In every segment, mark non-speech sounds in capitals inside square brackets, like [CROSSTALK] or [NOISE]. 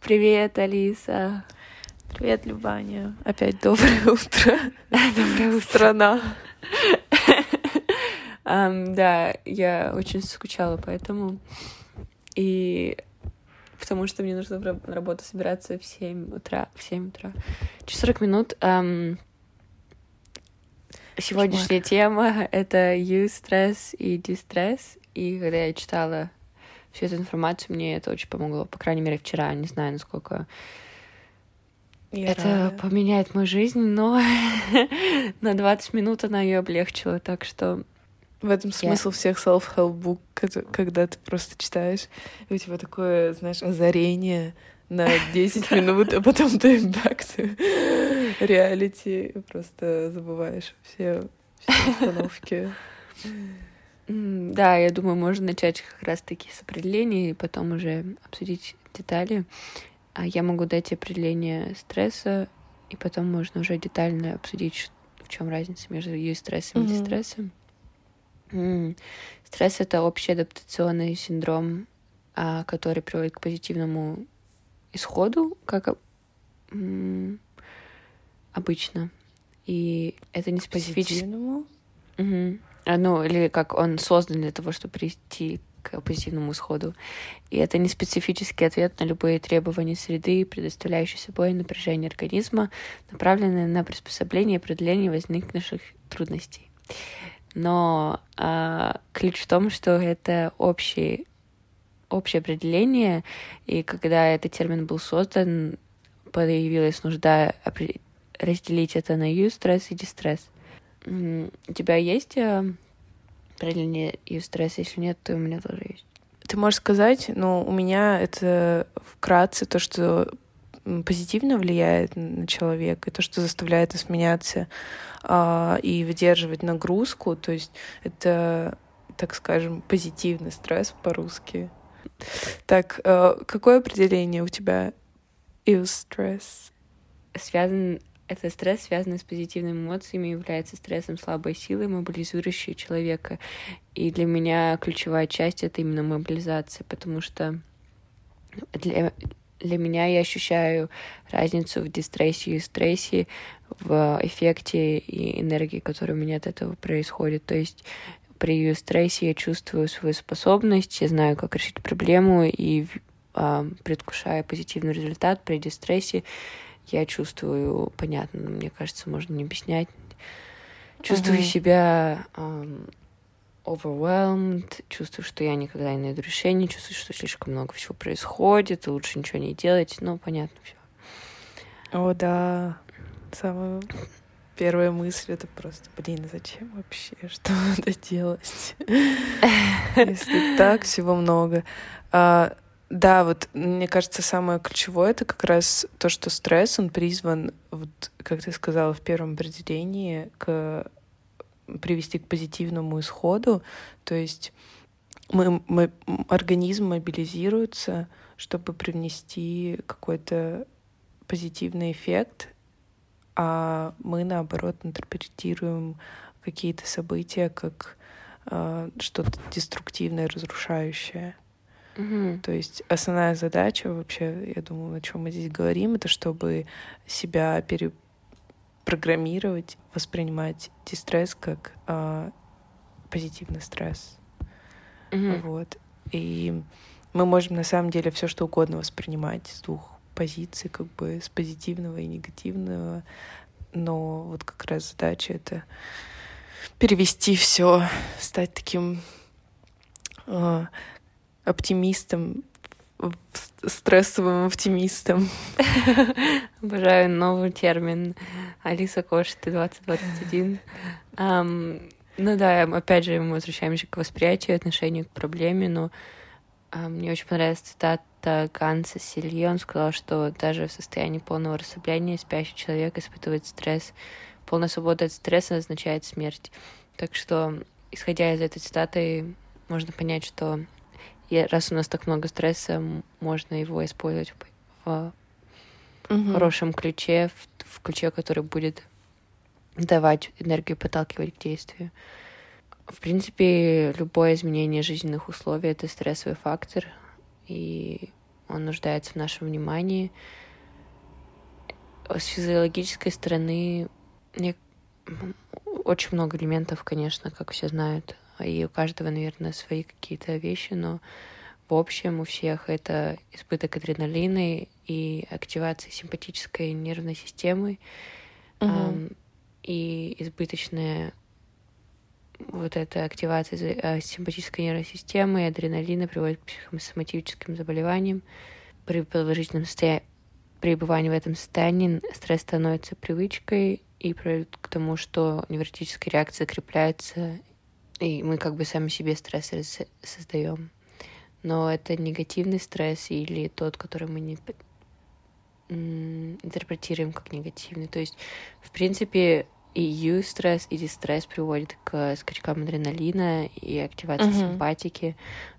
Привет, Алиса. Привет, Любаня. Опять доброе утро. Доброе утро. Страна. Ам, да, я очень скучала по этому. И потому что мне нужно на работу собираться в 7 утра. В 7 утра. Через 40 минут. Ам, сегодняшняя тема — это ю-стресс и дистресс. И когда я читала всю эту информацию, мне это очень помогло. По крайней мере, вчера. Не знаю, насколько Я это рада. поменяет мою жизнь, но [LAUGHS] на 20 минут она ее облегчила. Так что В этом смысл всех self-help book, когда ты просто читаешь, и у тебя такое, знаешь, озарение на [LAUGHS] 10 минут, а потом ты back to reality, просто забываешь все, все [LAUGHS] установки. Да, я думаю, можно начать как раз-таки с определений и потом уже обсудить детали. А я могу дать определение стресса, и потом можно уже детально обсудить, в чем разница между стрессом и Мгм. дистрессом. М, Стресс — это общий адаптационный синдром, а, который приводит к позитивному исходу, как обычно. И это не специфически Позитивному. А, Ну, или как он создан для того, чтобы прийти к позитивному исходу. И это не специфический ответ на любые требования среды, предоставляющие собой напряжение организма, направленное на приспособление и преодоление возникнувших трудностей. Но а, ключ в том, что это общий, общее определение, и когда этот термин был создан, появилась нужда разделить это на ю-стресс и дистресс. У тебя есть э, определение ю-стресса? Если нет, то у меня тоже есть. Ты можешь сказать, но у меня это вкратце то, что позитивно влияет на человека, и то, что заставляет нас меняться а, и выдерживать нагрузку. То есть это, так скажем, позитивный стресс по-русски. Так, э, какое определение у тебя? стресс? Связан это стресс, связанный с позитивными эмоциями, является стрессом слабой силы, мобилизующей человека. И для меня ключевая часть — это именно мобилизация, потому что для, для меня я ощущаю разницу в дистрессе и стрессе, в эффекте и энергии, которая у меня от этого происходит. То есть при стрессе я чувствую свою способность, я знаю, как решить проблему, и а, предвкушая позитивный результат при дистрессе, я чувствую, понятно, но мне кажется, можно не объяснять. Чувствую Мгм. себя ам, overwhelmed, чувствую, что я никогда не найду решение, чувствую, что слишком много всего происходит, и лучше ничего не делать. Ну, понятно все. О, да. Самая первая мысль — это просто, блин, зачем вообще? [LAUGHS] Что надо делать? [LAUGHS] Если так, всего много. Да, вот мне кажется, самое ключевое это как раз то, что стресс, он призван, вот, как ты сказала в первом определении, к привести к позитивному исходу. То есть мы, мы, организм мобилизируется, чтобы привнести какой-то позитивный эффект, а мы, наоборот, интерпретируем какие-то события как а, что-то деструктивное, разрушающее. Мгм. То есть основная задача вообще, я думаю, о чем мы здесь говорим, это чтобы себя перепрограммировать, воспринимать дистресс как а, позитивный стресс. Мгм. Вот. И мы можем на самом деле все что угодно воспринимать с двух позиций, как бы с позитивного и негативного. Но вот как раз задача это перевести все, стать таким э, оптимистом, стрессовым оптимистом. [LAUGHS] Обожаю новый термин. Алиса Кошет 2021. Ам, ну да, опять же, мы возвращаемся к восприятию, отношению к проблеме, но а, мне очень понравилась цитата Ганса Селье. Он сказал, что даже в состоянии полного расслабления спящий человек испытывает стресс. Полная свобода от стресса означает смерть. Так что, исходя из этой цитаты, можно понять, что и раз у нас так много стресса, можно его использовать в в хорошем ключе, в, в ключе, который будет давать энергию, подталкивать к действию. В принципе, любое изменение жизненных условий — это стрессовый фактор, и он нуждается в нашем внимании. С физиологической стороны очень много элементов, конечно, как все знают, и у каждого, наверное, свои какие-то вещи, но в общем у всех это избыток адреналина и активация симпатической нервной системы угу. эм, и избыточная вот эта активация э, симпатической нервной системы и адреналина приводит к психосоматическим заболеваниям. При продолжительном состоянии пребывания в этом состоянии стресс становится привычкой и приводит к тому, что невротическая реакция закрепляется, и мы как бы сами себе стресс создаем. Но это негативный стресс или тот, который мы не интерпретируем как негативный. То есть, в принципе, и ю-стресс, и дистресс приводит к скачкам адреналина и активации uh-huh. симпатики,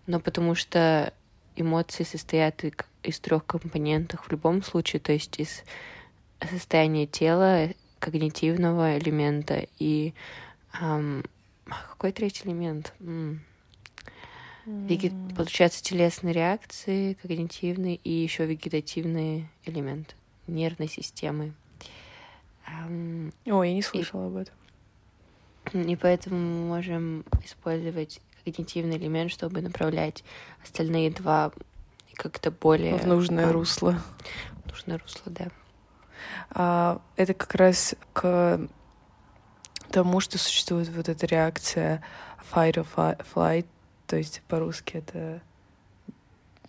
но потому что эмоции состоят из трех компонентов в любом случае, то есть из состояния тела, когнитивного элемента и эм, какой третий элемент? М- mm. Получается телесные реакции, когнитивные и еще вегетативные элементы нервной системы. Ой, я не слышала и, об этом. И поэтому мы можем использовать когнитивный элемент, чтобы направлять остальные два как-то более... В нужное а, русло. В нужное русло, да. А, это как раз к тому, что существует вот эта реакция fight or flight, то есть по-русски это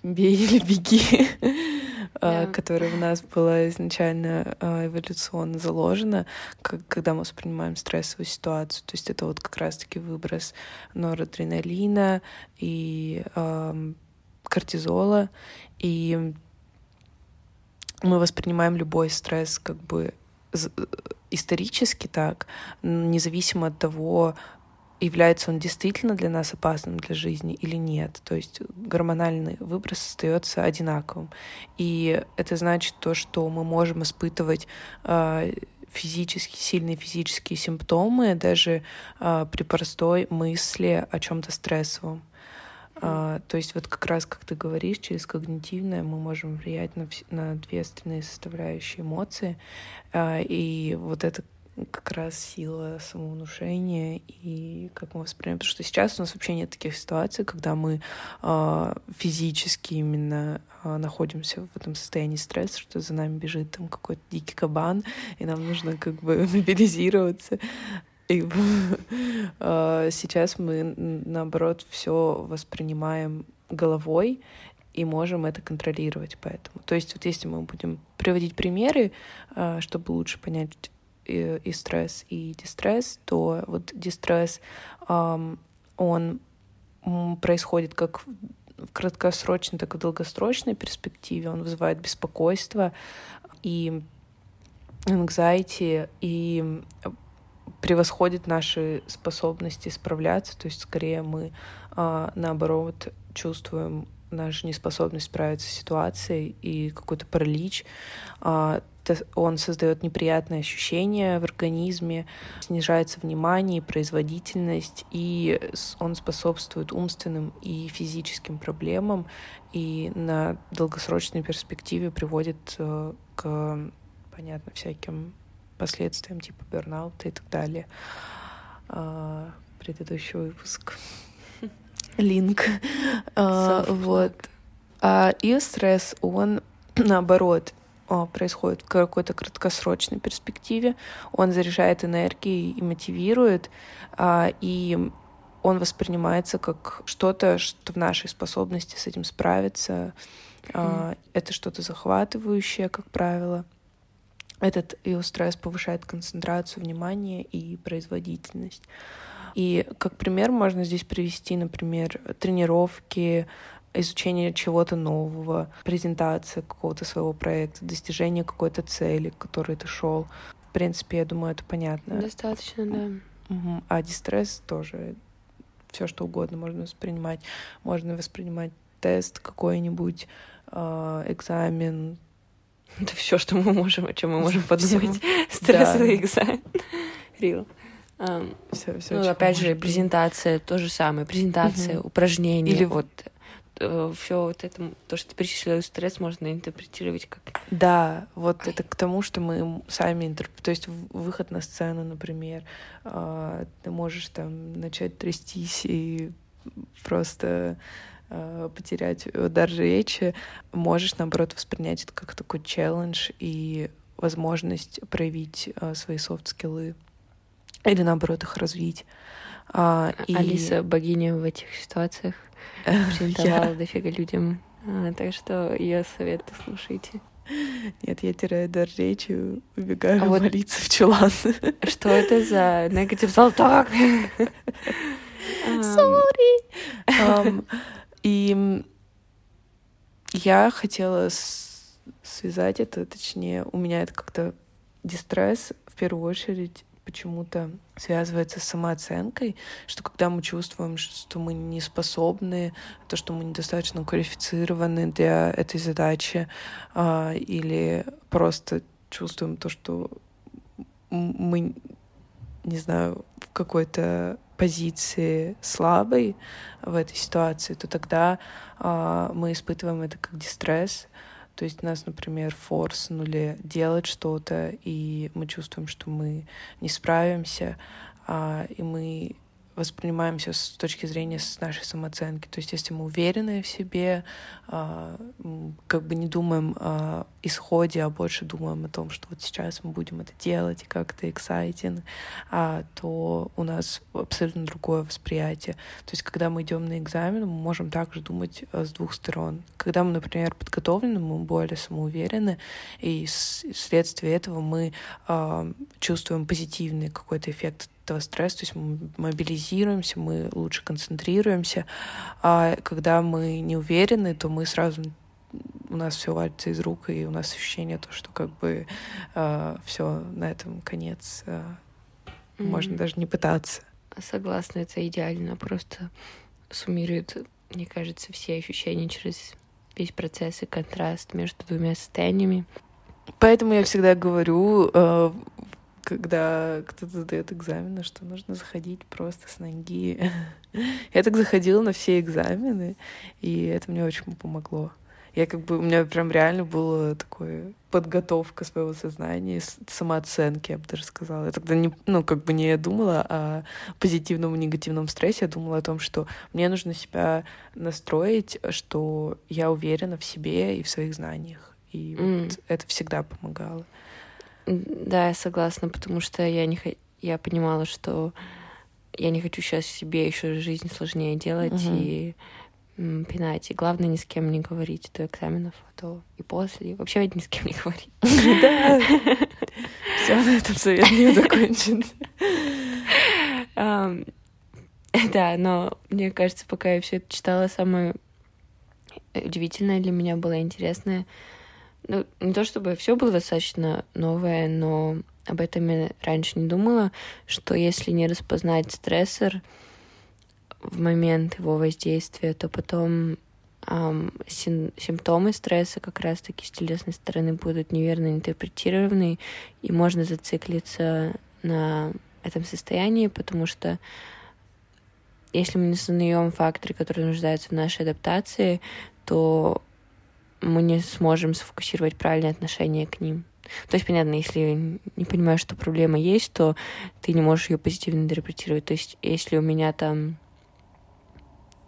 бей или беги, [LAUGHS] yeah. которая в нас была изначально а, эволюционно заложена, когда мы воспринимаем стрессовую ситуацию. То есть это вот как раз-таки выброс норадреналина и кортизола, и мы воспринимаем любой стресс как бы исторически так, независимо от того, является он действительно для нас опасным для жизни или нет. То есть гормональный выброс остается одинаковым. И это значит то, что мы можем испытывать э, физически, сильные физические симптомы даже э, при простой мысли о чем-то стрессовом. А, то есть вот как раз, как ты говоришь, через когнитивное мы можем влиять на, на две остальные составляющие эмоции. А, и вот это как раз сила самовнушения и как мы воспринимаем. Потому что сейчас у нас вообще нет таких ситуаций, когда мы э, физически именно э, находимся в этом состоянии стресса, что за нами бежит там какой-то дикий кабан, и нам нужно как бы [LAUGHS] мобилизироваться. И а, [LAUGHS] сейчас мы, наоборот, все воспринимаем головой и можем это контролировать поэтому. То есть вот если мы будем приводить примеры, а, чтобы лучше понять и, и стресс, и дистресс, то вот дистресс, он происходит как в краткосрочной, так и в долгосрочной перспективе. Он вызывает беспокойство и anxiety, и превосходит наши способности справляться, то есть скорее мы а, наоборот чувствуем нашу неспособность справиться с ситуацией и какой-то паралич. А, он создает неприятные ощущения в организме, снижается внимание производительность, и он способствует умственным и физическим проблемам, и на долгосрочной перспективе приводит э, к, понятно, всяким последствиям типа бернаута и так далее. А, предыдущий выпуск. [LAUGHS] Линк. А, вот. А и стресс, он [CLEARS THROAT] наоборот происходит в какой-то краткосрочной перспективе. Он заряжает энергией и мотивирует, а, и он воспринимается как что-то, что в нашей способности с этим справиться. Mm. Это что-то захватывающее, как правило. Этот иостресс повышает концентрацию внимания и производительность. И как пример можно здесь привести, например, тренировки, изучение чего-то нового, презентация какого-то своего проекта, достижение какой-то цели, к которой ты шел. В принципе, я думаю, это понятно. Достаточно, да. Угу. А дистресс тоже все что угодно можно воспринимать. Можно воспринимать тест какой-нибудь, э, экзамен, Это все, что мы можем, о чем мы можем подумать. [LAUGHS] Стрессовый экзамен. Рил. все, все, ну, опять же, презентация, то же самое. Презентация, упражнения. Или вот э, все вот это, то, что ты перечислила стресс, можно интерпретировать как... Да, вот Ой. это к тому, что мы сами интерпретируем. То есть выход на сцену, например, э, ты можешь там начать трястись и просто потерять дар речи, можешь, наоборот, воспринять это как такой челлендж и возможность проявить э, свои софт-скиллы или, наоборот, их развить. А, и... Алиса богиня в этих ситуациях [LAUGHS] презентовала дофига людям. А, так что ее советы слушайте. Нет, я теряю дар речи, убегаю а вот молиться в чулан. [LAUGHS] Что это за негатив золоток? [LAUGHS] Sorry. И я хотела связать это, точнее, у меня это как-то дистресс в первую очередь почему-то связывается с самооценкой, что когда мы чувствуем, что мы не способны, то, что мы недостаточно квалифицированы для этой задачи, а, или просто чувствуем то, что мы, не знаю, в какой-то позиции слабой в этой ситуации, то тогда а, мы испытываем это как дистресс, то есть нас, например, форснули делать что-то, и мы чувствуем, что мы не справимся, а, и мы воспринимаемся с точки зрения с нашей самооценки. То есть если мы уверены в себе, а, как бы не думаем о исходе, а больше думаем о том, что вот сейчас мы будем это делать, и как это exciting, а, то у нас абсолютно другое восприятие. То есть когда мы идем на экзамен, мы можем также думать э, с двух сторон. Когда мы, например, подготовлены, мы более самоуверены, и вследствие этого мы а, чувствуем позитивный какой-то эффект этого стресса, то есть мы мобилизируемся, мы лучше концентрируемся, а когда мы не уверены, то мы сразу у нас все валится из рук, и у нас ощущение то, что как бы э, а, все на этом конец, э, mm-hmm. можно даже не пытаться. Согласна, это идеально, просто суммирует, мне кажется, все ощущения через весь процесс и контраст между двумя состояниями. Поэтому я всегда говорю э, когда кто-то сдает экзамены, что нужно заходить просто с ноги. [LAUGHS] Я так заходила на все экзамены, и это мне очень помогло. Я как бы, у меня прям реально была такая подготовка своего сознания, самооценки, я бы даже сказала. Я тогда не, ну, как бы не думала о позитивном и негативном стрессе, я думала о том, что мне нужно себя настроить, что я уверена в себе и в своих знаниях. И mm. вот это всегда помогало. Да, я согласна, потому что я не я понимала, что я не хочу сейчас себе еще жизнь сложнее делать угу. и пинать. И главное ни с кем не говорить до экзаменов, а то и после. И вообще ведь ни с кем не говорить. [LAUGHS] Да. Все на этом совет не закончен. [LAUGHS] Да, но мне кажется, пока я все это читала, самое удивительное для меня было интересное — ну, не то чтобы все было достаточно новое, но об этом я раньше не думала, что если не распознать стрессор в момент его воздействия, то потом эм, сим симптомы стресса как раз-таки с телесной стороны будут неверно интерпретированы, и можно зациклиться на этом состоянии, потому что если мы не сознаем факторы, которые нуждаются в нашей адаптации, то мы не сможем сфокусировать правильное отношение к ним. То есть, понятно, если не понимаешь, что проблема есть, то ты не можешь ее позитивно интерпретировать. То есть, если у меня там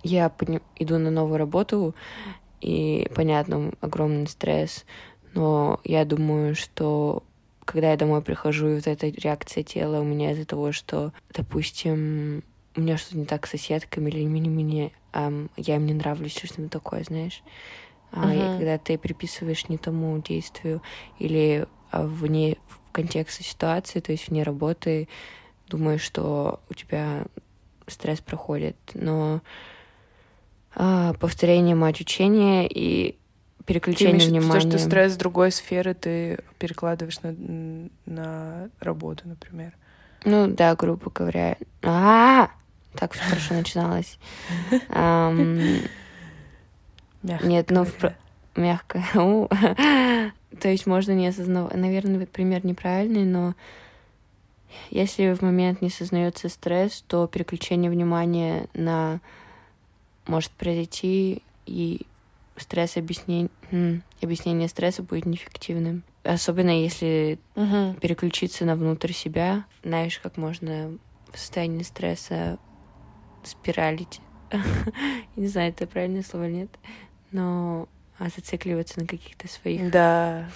я иду на новую работу, и, понятно, огромный стресс, но я думаю, что когда я домой прихожу, и вот эта реакция тела у меня из-за того, что, допустим, у меня что-то не так с соседками, или мне-мне, эм, я им не нравлюсь, что-то такое, знаешь. Uh-huh. Когда ты приписываешь не тому действию или а, вне в контексте ситуации, то есть вне работы, думаешь, что у тебя стресс проходит. Но а, повторение мать учения и переключение ты внимания. То, что стресс другой сферы ты перекладываешь на, на работу, например. Ну да, грубо говоря. А, -а, -а! так все хорошо начиналось. [LAUGHS] Мягко Нет, ну, в... мягко. [LAUGHS] То есть можно не осознавать. Наверное, пример неправильный, но если в момент не осознается стресс, то переключение внимания на может произойти и стресс объяснение, объяснение стресса будет неэффективным. Особенно если Мгм. переключиться на внутрь себя. Знаешь, как можно в состоянии стресса спиралить. [LAUGHS] Не знаю, это правильное слово или нет. Но а, зацикливаться на каких-то своих... Да.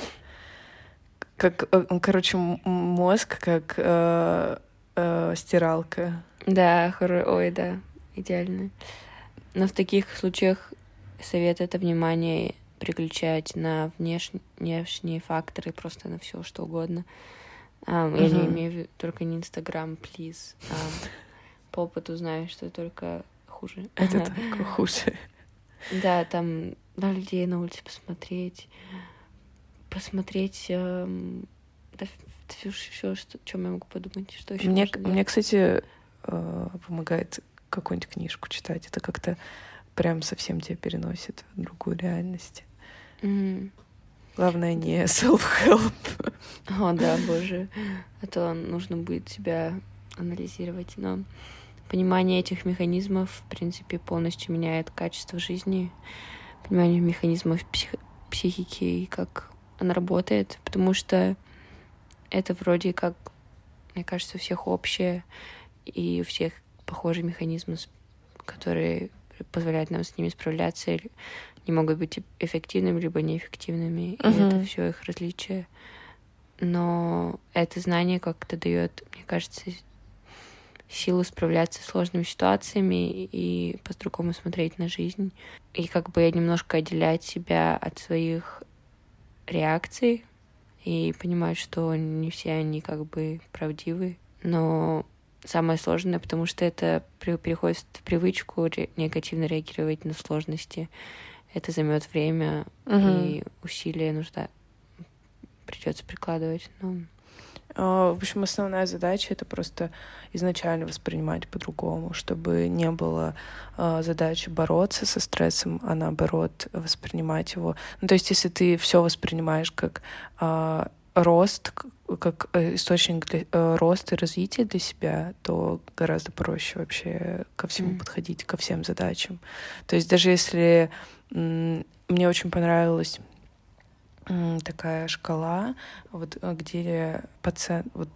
Как, э, короче, мозг как э, э, стиралка. Да, хоро... ой, да, идеально. Но в таких случаях совет это внимание переключать на внеш... внешние факторы, просто на все что угодно. Ам, Я не имею в виду только не Инстаграм, плиз. По опыту знаю, что только хуже. Это [LAUGHS] только хуже. Да, там на людей на улице посмотреть, посмотреть, эм, да, все, что, чем я могу подумать, что еще Мне, можно мне, кстати, э, помогает какую-нибудь книжку читать. Это как-то прям совсем тебя переносит в другую реальность. Мгм. Главное, не self-help. О, да, боже. А то нужно будет себя анализировать. Но понимание этих механизмов, в принципе, полностью меняет качество жизни. Понимание механизмов псих- психики и как она работает. Потому что это вроде как, мне кажется, у всех общее. И у всех похожие механизмы, которые позволяют нам с ними справляться. или Не могут быть эффективными, либо неэффективными. И это все их различия но это знание как-то дает, мне кажется, силу справляться с сложными ситуациями и по-другому смотреть на жизнь. И как бы немножко отделять себя от своих реакций и понимать, что не все они как бы правдивы. Но самое сложное, потому что это переходит в привычку негативно реагировать на сложности. Это займет время Мгм. и усилия нужда придется прикладывать. А, В общем, основная задача это просто изначально воспринимать по-другому, чтобы не было а, задачи бороться со стрессом, а наоборот воспринимать его. Ну, то есть, если ты все воспринимаешь как а, рост, как э, источник для, э, роста и развития для себя, то гораздо проще вообще ко всему Мгм. подходить, ко всем задачам. То есть даже если мне очень понравилось такая шкала, вот э, где пациент, вот,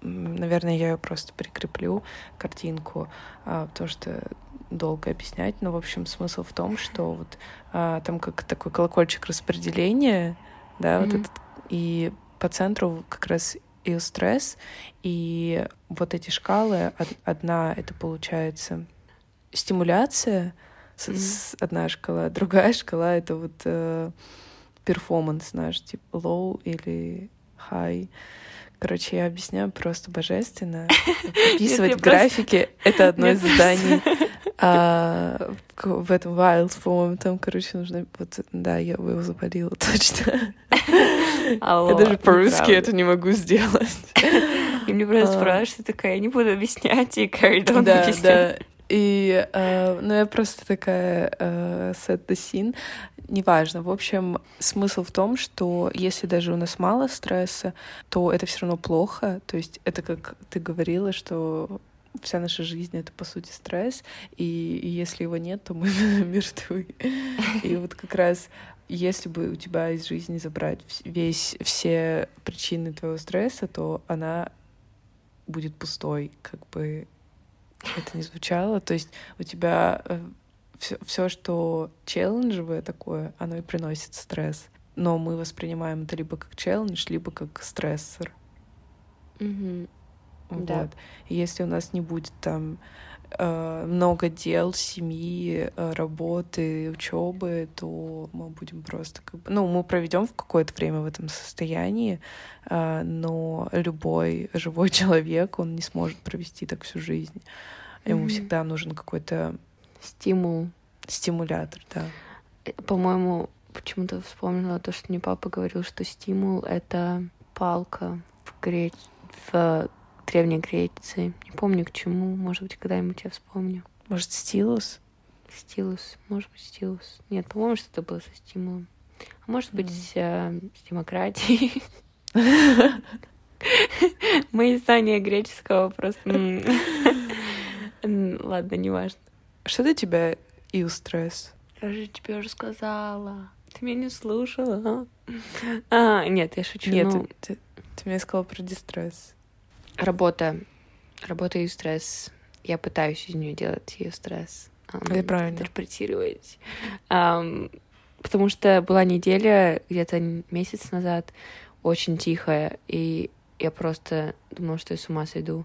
наверное, я ее просто прикреплю картинку, а, потому что долго объяснять, но в общем смысл в том, что вот а, там как такой колокольчик распределения, да, вот Мгм. этот, и по центру как раз и стресс, и вот эти шкалы, од- одна это получается стимуляция, с- одна шкала, другая шкала это вот э, перформанс наш, типа low или high. Короче, я объясняю просто божественно. [LAUGHS] Описывать графике — это [LAUGHS] одно из заданий. [LAUGHS] А, в этом Wild, по-моему, там, короче, нужно... Вот, да, я его запалила точно. Алло, Я даже по-русски это не могу сделать. И мне просто А. спрашивают, такая, я не буду объяснять, и carry on Да, объяснять. да. И, э, ну, я просто такая э, set the scene. Неважно. В общем, смысл в том, что если даже у нас мало стресса, то это все равно плохо. То есть это как ты говорила, что вся наша жизнь — это, по сути, стресс, и, и если его нет, то мы [LAUGHS] мертвы. И вот как раз если бы у тебя из жизни забрать весь, все причины твоего стресса, то она будет пустой, как бы это не звучало. То есть у тебя все, что челленджевое такое, оно и приносит стресс. Но мы воспринимаем это либо как челлендж, либо как стрессор. Да. Вот. И если у нас не будет там э, много дел, семьи, э, работы, учебы, то мы будем просто как бы, ну, мы проведем в какое-то время в этом состоянии, э, но любой живой [LAUGHS] человек, он не сможет провести так всю жизнь. Ему Мгм. всегда нужен какой-то Стимул. стимулятор, да. Э, По-моему, почему-то вспомнила то, что мне папа говорил, что стимул — это палка в, Гре... в Древней Греции. Не помню к чему, может быть, когда-нибудь я вспомню. Может, стилус? Стилус, может быть, стилус. Нет, по-моему, что-то было со стимулом. А может быть, э, с демократией. Мои знания греческого просто... [LAUGHS] Ладно, неважно. Что для тебя ил стресс? Я же тебе уже сказала. Ты меня не слушала. А, а нет, я шучу. Нет, ну, ты, ты, ты мне сказала про дистресс. Работа. Работа и стресс. Я пытаюсь из нее делать ее стресс. ам, Это правильно. Интерпретировать. Ам, потому что была неделя, где-то месяц назад, очень тихая, и я просто думала, что я с ума сойду.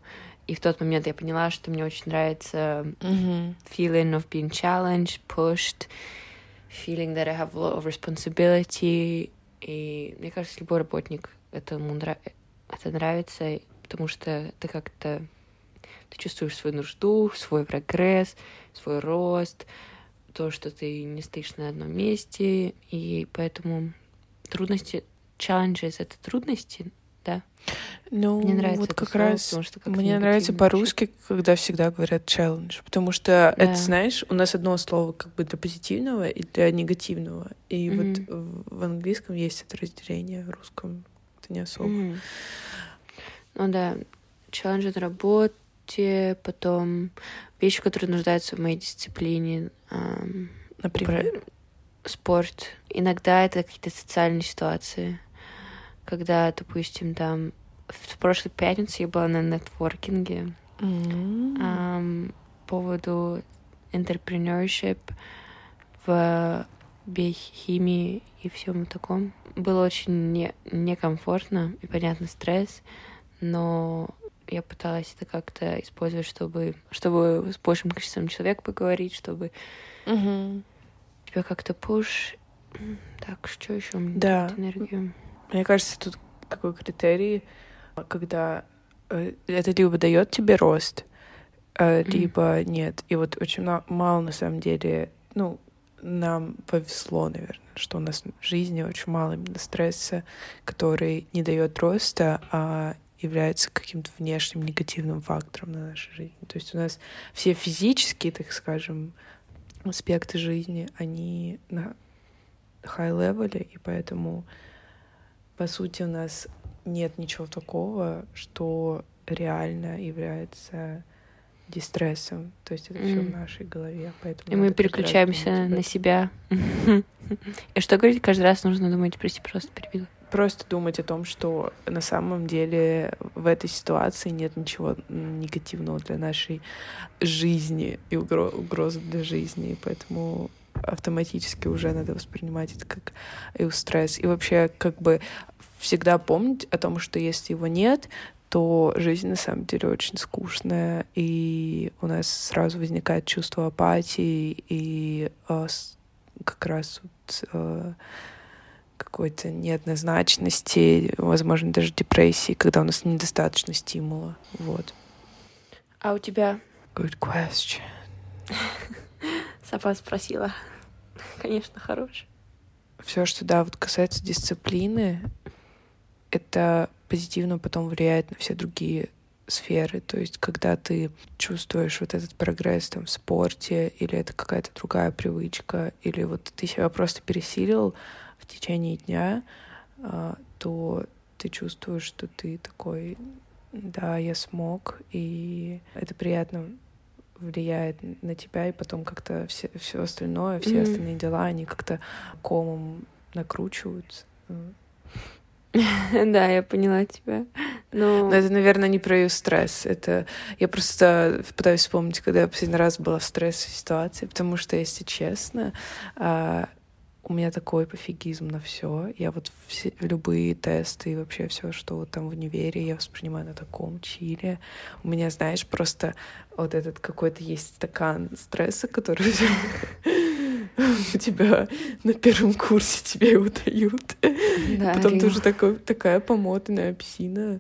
И в тот момент я поняла, что мне очень нравится Мгм. feeling of being challenged, pushed, feeling that I have a lot of responsibility. И мне кажется, любой работник этому нра- это нравится, потому что ты как-то ты чувствуешь свою нужду, свой прогресс, свой рост, то, что ты не стоишь на одном месте, и поэтому трудности, challenges — это трудности, да? Ну, Мне нравится вот как слово, раз потому что как-то мне нравится по-русски, когда всегда говорят challenge, потому что Да. это, знаешь, у нас одно слово как бы для позитивного и для негативного, и вот Мгм. в, английском есть это разделение, в русском это не особо. Мгм. Ну да, челленджи на работе, потом вещи, которые нуждаются в моей дисциплине, ам, Например, спорт. Иногда это какие-то социальные ситуации, когда, допустим, там в прошлой пятнице я была на нетворкинге М. ам, по поводу entrepreneurship в биохимии и всем таком. Было очень не, некомфортно и, понятно, стресс, но я пыталась это как-то использовать, чтобы, чтобы с большим количеством человек поговорить, чтобы Мгм. тебя как-то пуш. Так, что еще мне Да. дает энергию? Мне кажется, тут такой критерий, когда э, это либо дает тебе рост, э, либо нет. И вот очень мало на самом деле, ну, нам повезло, наверное, что у нас в жизни очень мало именно стресса, который не дает роста, а является каким-то внешним негативным фактором на нашей жизни. То есть у нас все физические, так скажем, аспекты жизни, они на high-level е, и поэтому по сути, у нас нет ничего такого, что реально является дистрессом. То есть это все в нашей голове. Поэтому И мы переключаемся на себя. [LAUGHS] И что говорить каждый раз нужно думать, прости, просто перебила. Просто думать о том, что на самом деле в этой ситуации нет ничего негативного для нашей жизни и угро- угрозы для жизни. И поэтому автоматически уже надо воспринимать это как стресс. И вообще как бы всегда помнить о том, что если его нет, то жизнь на самом деле очень скучная, и у нас сразу возникает чувство апатии и с- как раз вот, а, какой-то неоднозначности, возможно, даже депрессии, когда у нас недостаточно стимула. Вот. А у тебя? Good question. [LAUGHS] Сафа спросила. [LAUGHS] Конечно, хорош. Все, что, да, вот касается дисциплины, это позитивно потом влияет на все другие сферы. То есть, когда ты чувствуешь вот этот прогресс там в спорте, или это какая-то другая привычка, или вот ты себя просто пересилил в течение дня, а, то ты чувствуешь, что ты такой, да, я смог, и это приятно влияет на тебя, и потом как-то все, все остальное, все Мгм. остальные дела, они как-то комом накручиваются. [LAUGHS] Да, я поняла тебя. Ну, Но это, наверное, не про ее стресс. Это я просто пытаюсь вспомнить, когда я последний раз была в стрессовой ситуации, потому что, если честно, а, у меня такой пофигизм на все. Я вот все, любые тесты и вообще все, что вот там в универе, я воспринимаю на таком чиле. У меня, знаешь, просто вот этот какой-то есть стакан стресса, который [LAUGHS] у тебя на первом курсе тебе его дают. да, Потом ты уже такой, такая помотанная псина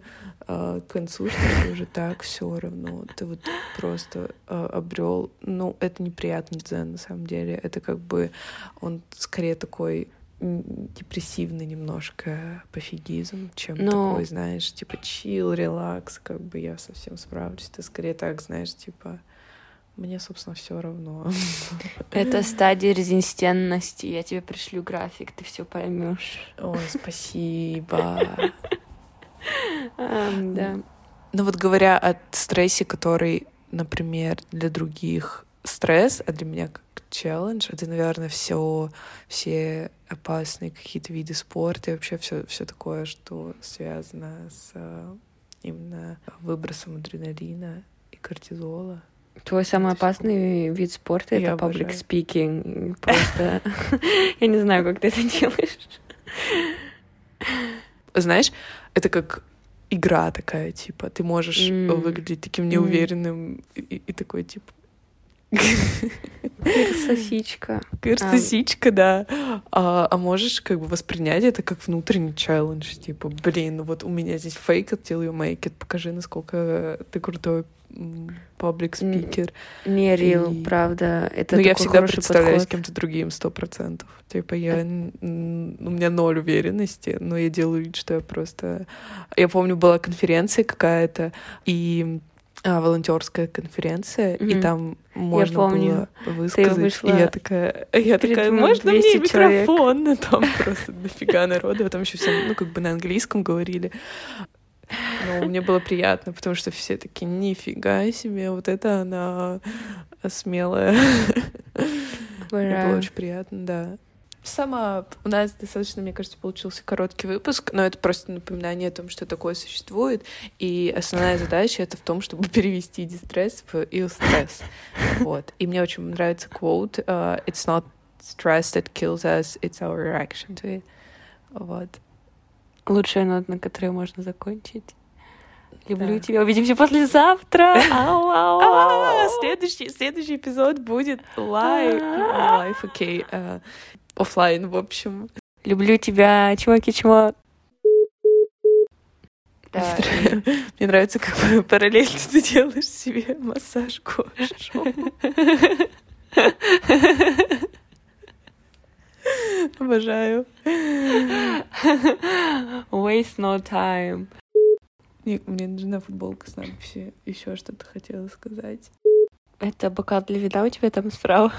к концу, что тебе уже так все равно. Ты вот просто обрел. Ну, это неприятный дзен, на самом деле. Это как бы он скорее такой депрессивный немножко пофигизм, чем Но- такой, знаешь, типа чил, релакс, как бы я совсем справлюсь. Ты скорее так, знаешь, типа мне, собственно, все равно. [LAUGHS] [LAUGHS] Это стадия резистентности. Я тебе пришлю график, ты все поймешь. Ой, спасибо. [LAUGHS] Да. Ну вот говоря о стрессе, который, например, для других стресс, а для меня как челлендж, это, наверное, все, все опасные какие-то виды спорта и вообще все, все такое, что связано с э, именно выбросом адреналина и кортизола. Твой самый опасный вид спорта — это public speaking. Просто я не знаю, как ты это делаешь. Знаешь, это как игра такая, типа, ты можешь mm. выглядеть таким неуверенным mm. и, и такой, типа, Кырсосичка. Кырсосичка, а. да. А, а можешь как бы воспринять это как внутренний челлендж. Типа, блин, ну вот у меня здесь it till you make it. Покажи, насколько ты крутой паблик спикер. Не рил, и... правда. Это Но ну, я всегда представляюсь кем-то другим, сто процентов. Типа я... У меня ноль уверенности, но я делаю вид, что я просто... Я помню, была конференция какая-то, и а, волонтерская конференция, mm-hmm. и там можно я помню. было высказать. И я такая, я такая, можно мне микрофон? Человек. [LAUGHS] Там просто дофига народу, а там еще все, ну, как бы на английском говорили. Но мне было приятно, потому что все такие, нифига себе, вот это она смелая. [LAUGHS] Мне было очень приятно, да. Сама у нас достаточно, мне кажется, получился короткий выпуск, но это просто напоминание о том, что такое существует. И основная задача это в том, чтобы [LAUGHS] перевести дистресс в эустресс. [LAUGHS] Вот. И мне очень нравится quote uh, «It's not stress that kills us, it's our reaction to it». Вот. Лучшая нота, на которой можно закончить. Люблю да. тебя. Увидимся послезавтра. Ау, ау, ау. Следующий, следующий эпизод будет live. [LAUGHS] Live, окей офлайн, в общем. Люблю тебя, чмоки-чмок. Да. [LAUGHS] Мне нравится, как [LAUGHS] параллельно ты [LAUGHS] делаешь себе массаж кожи. Обожаю. Waste no time. Мне нужна футболка с надписью. Еще что-то хотела сказать. Это бокал для вина у тебя там справа?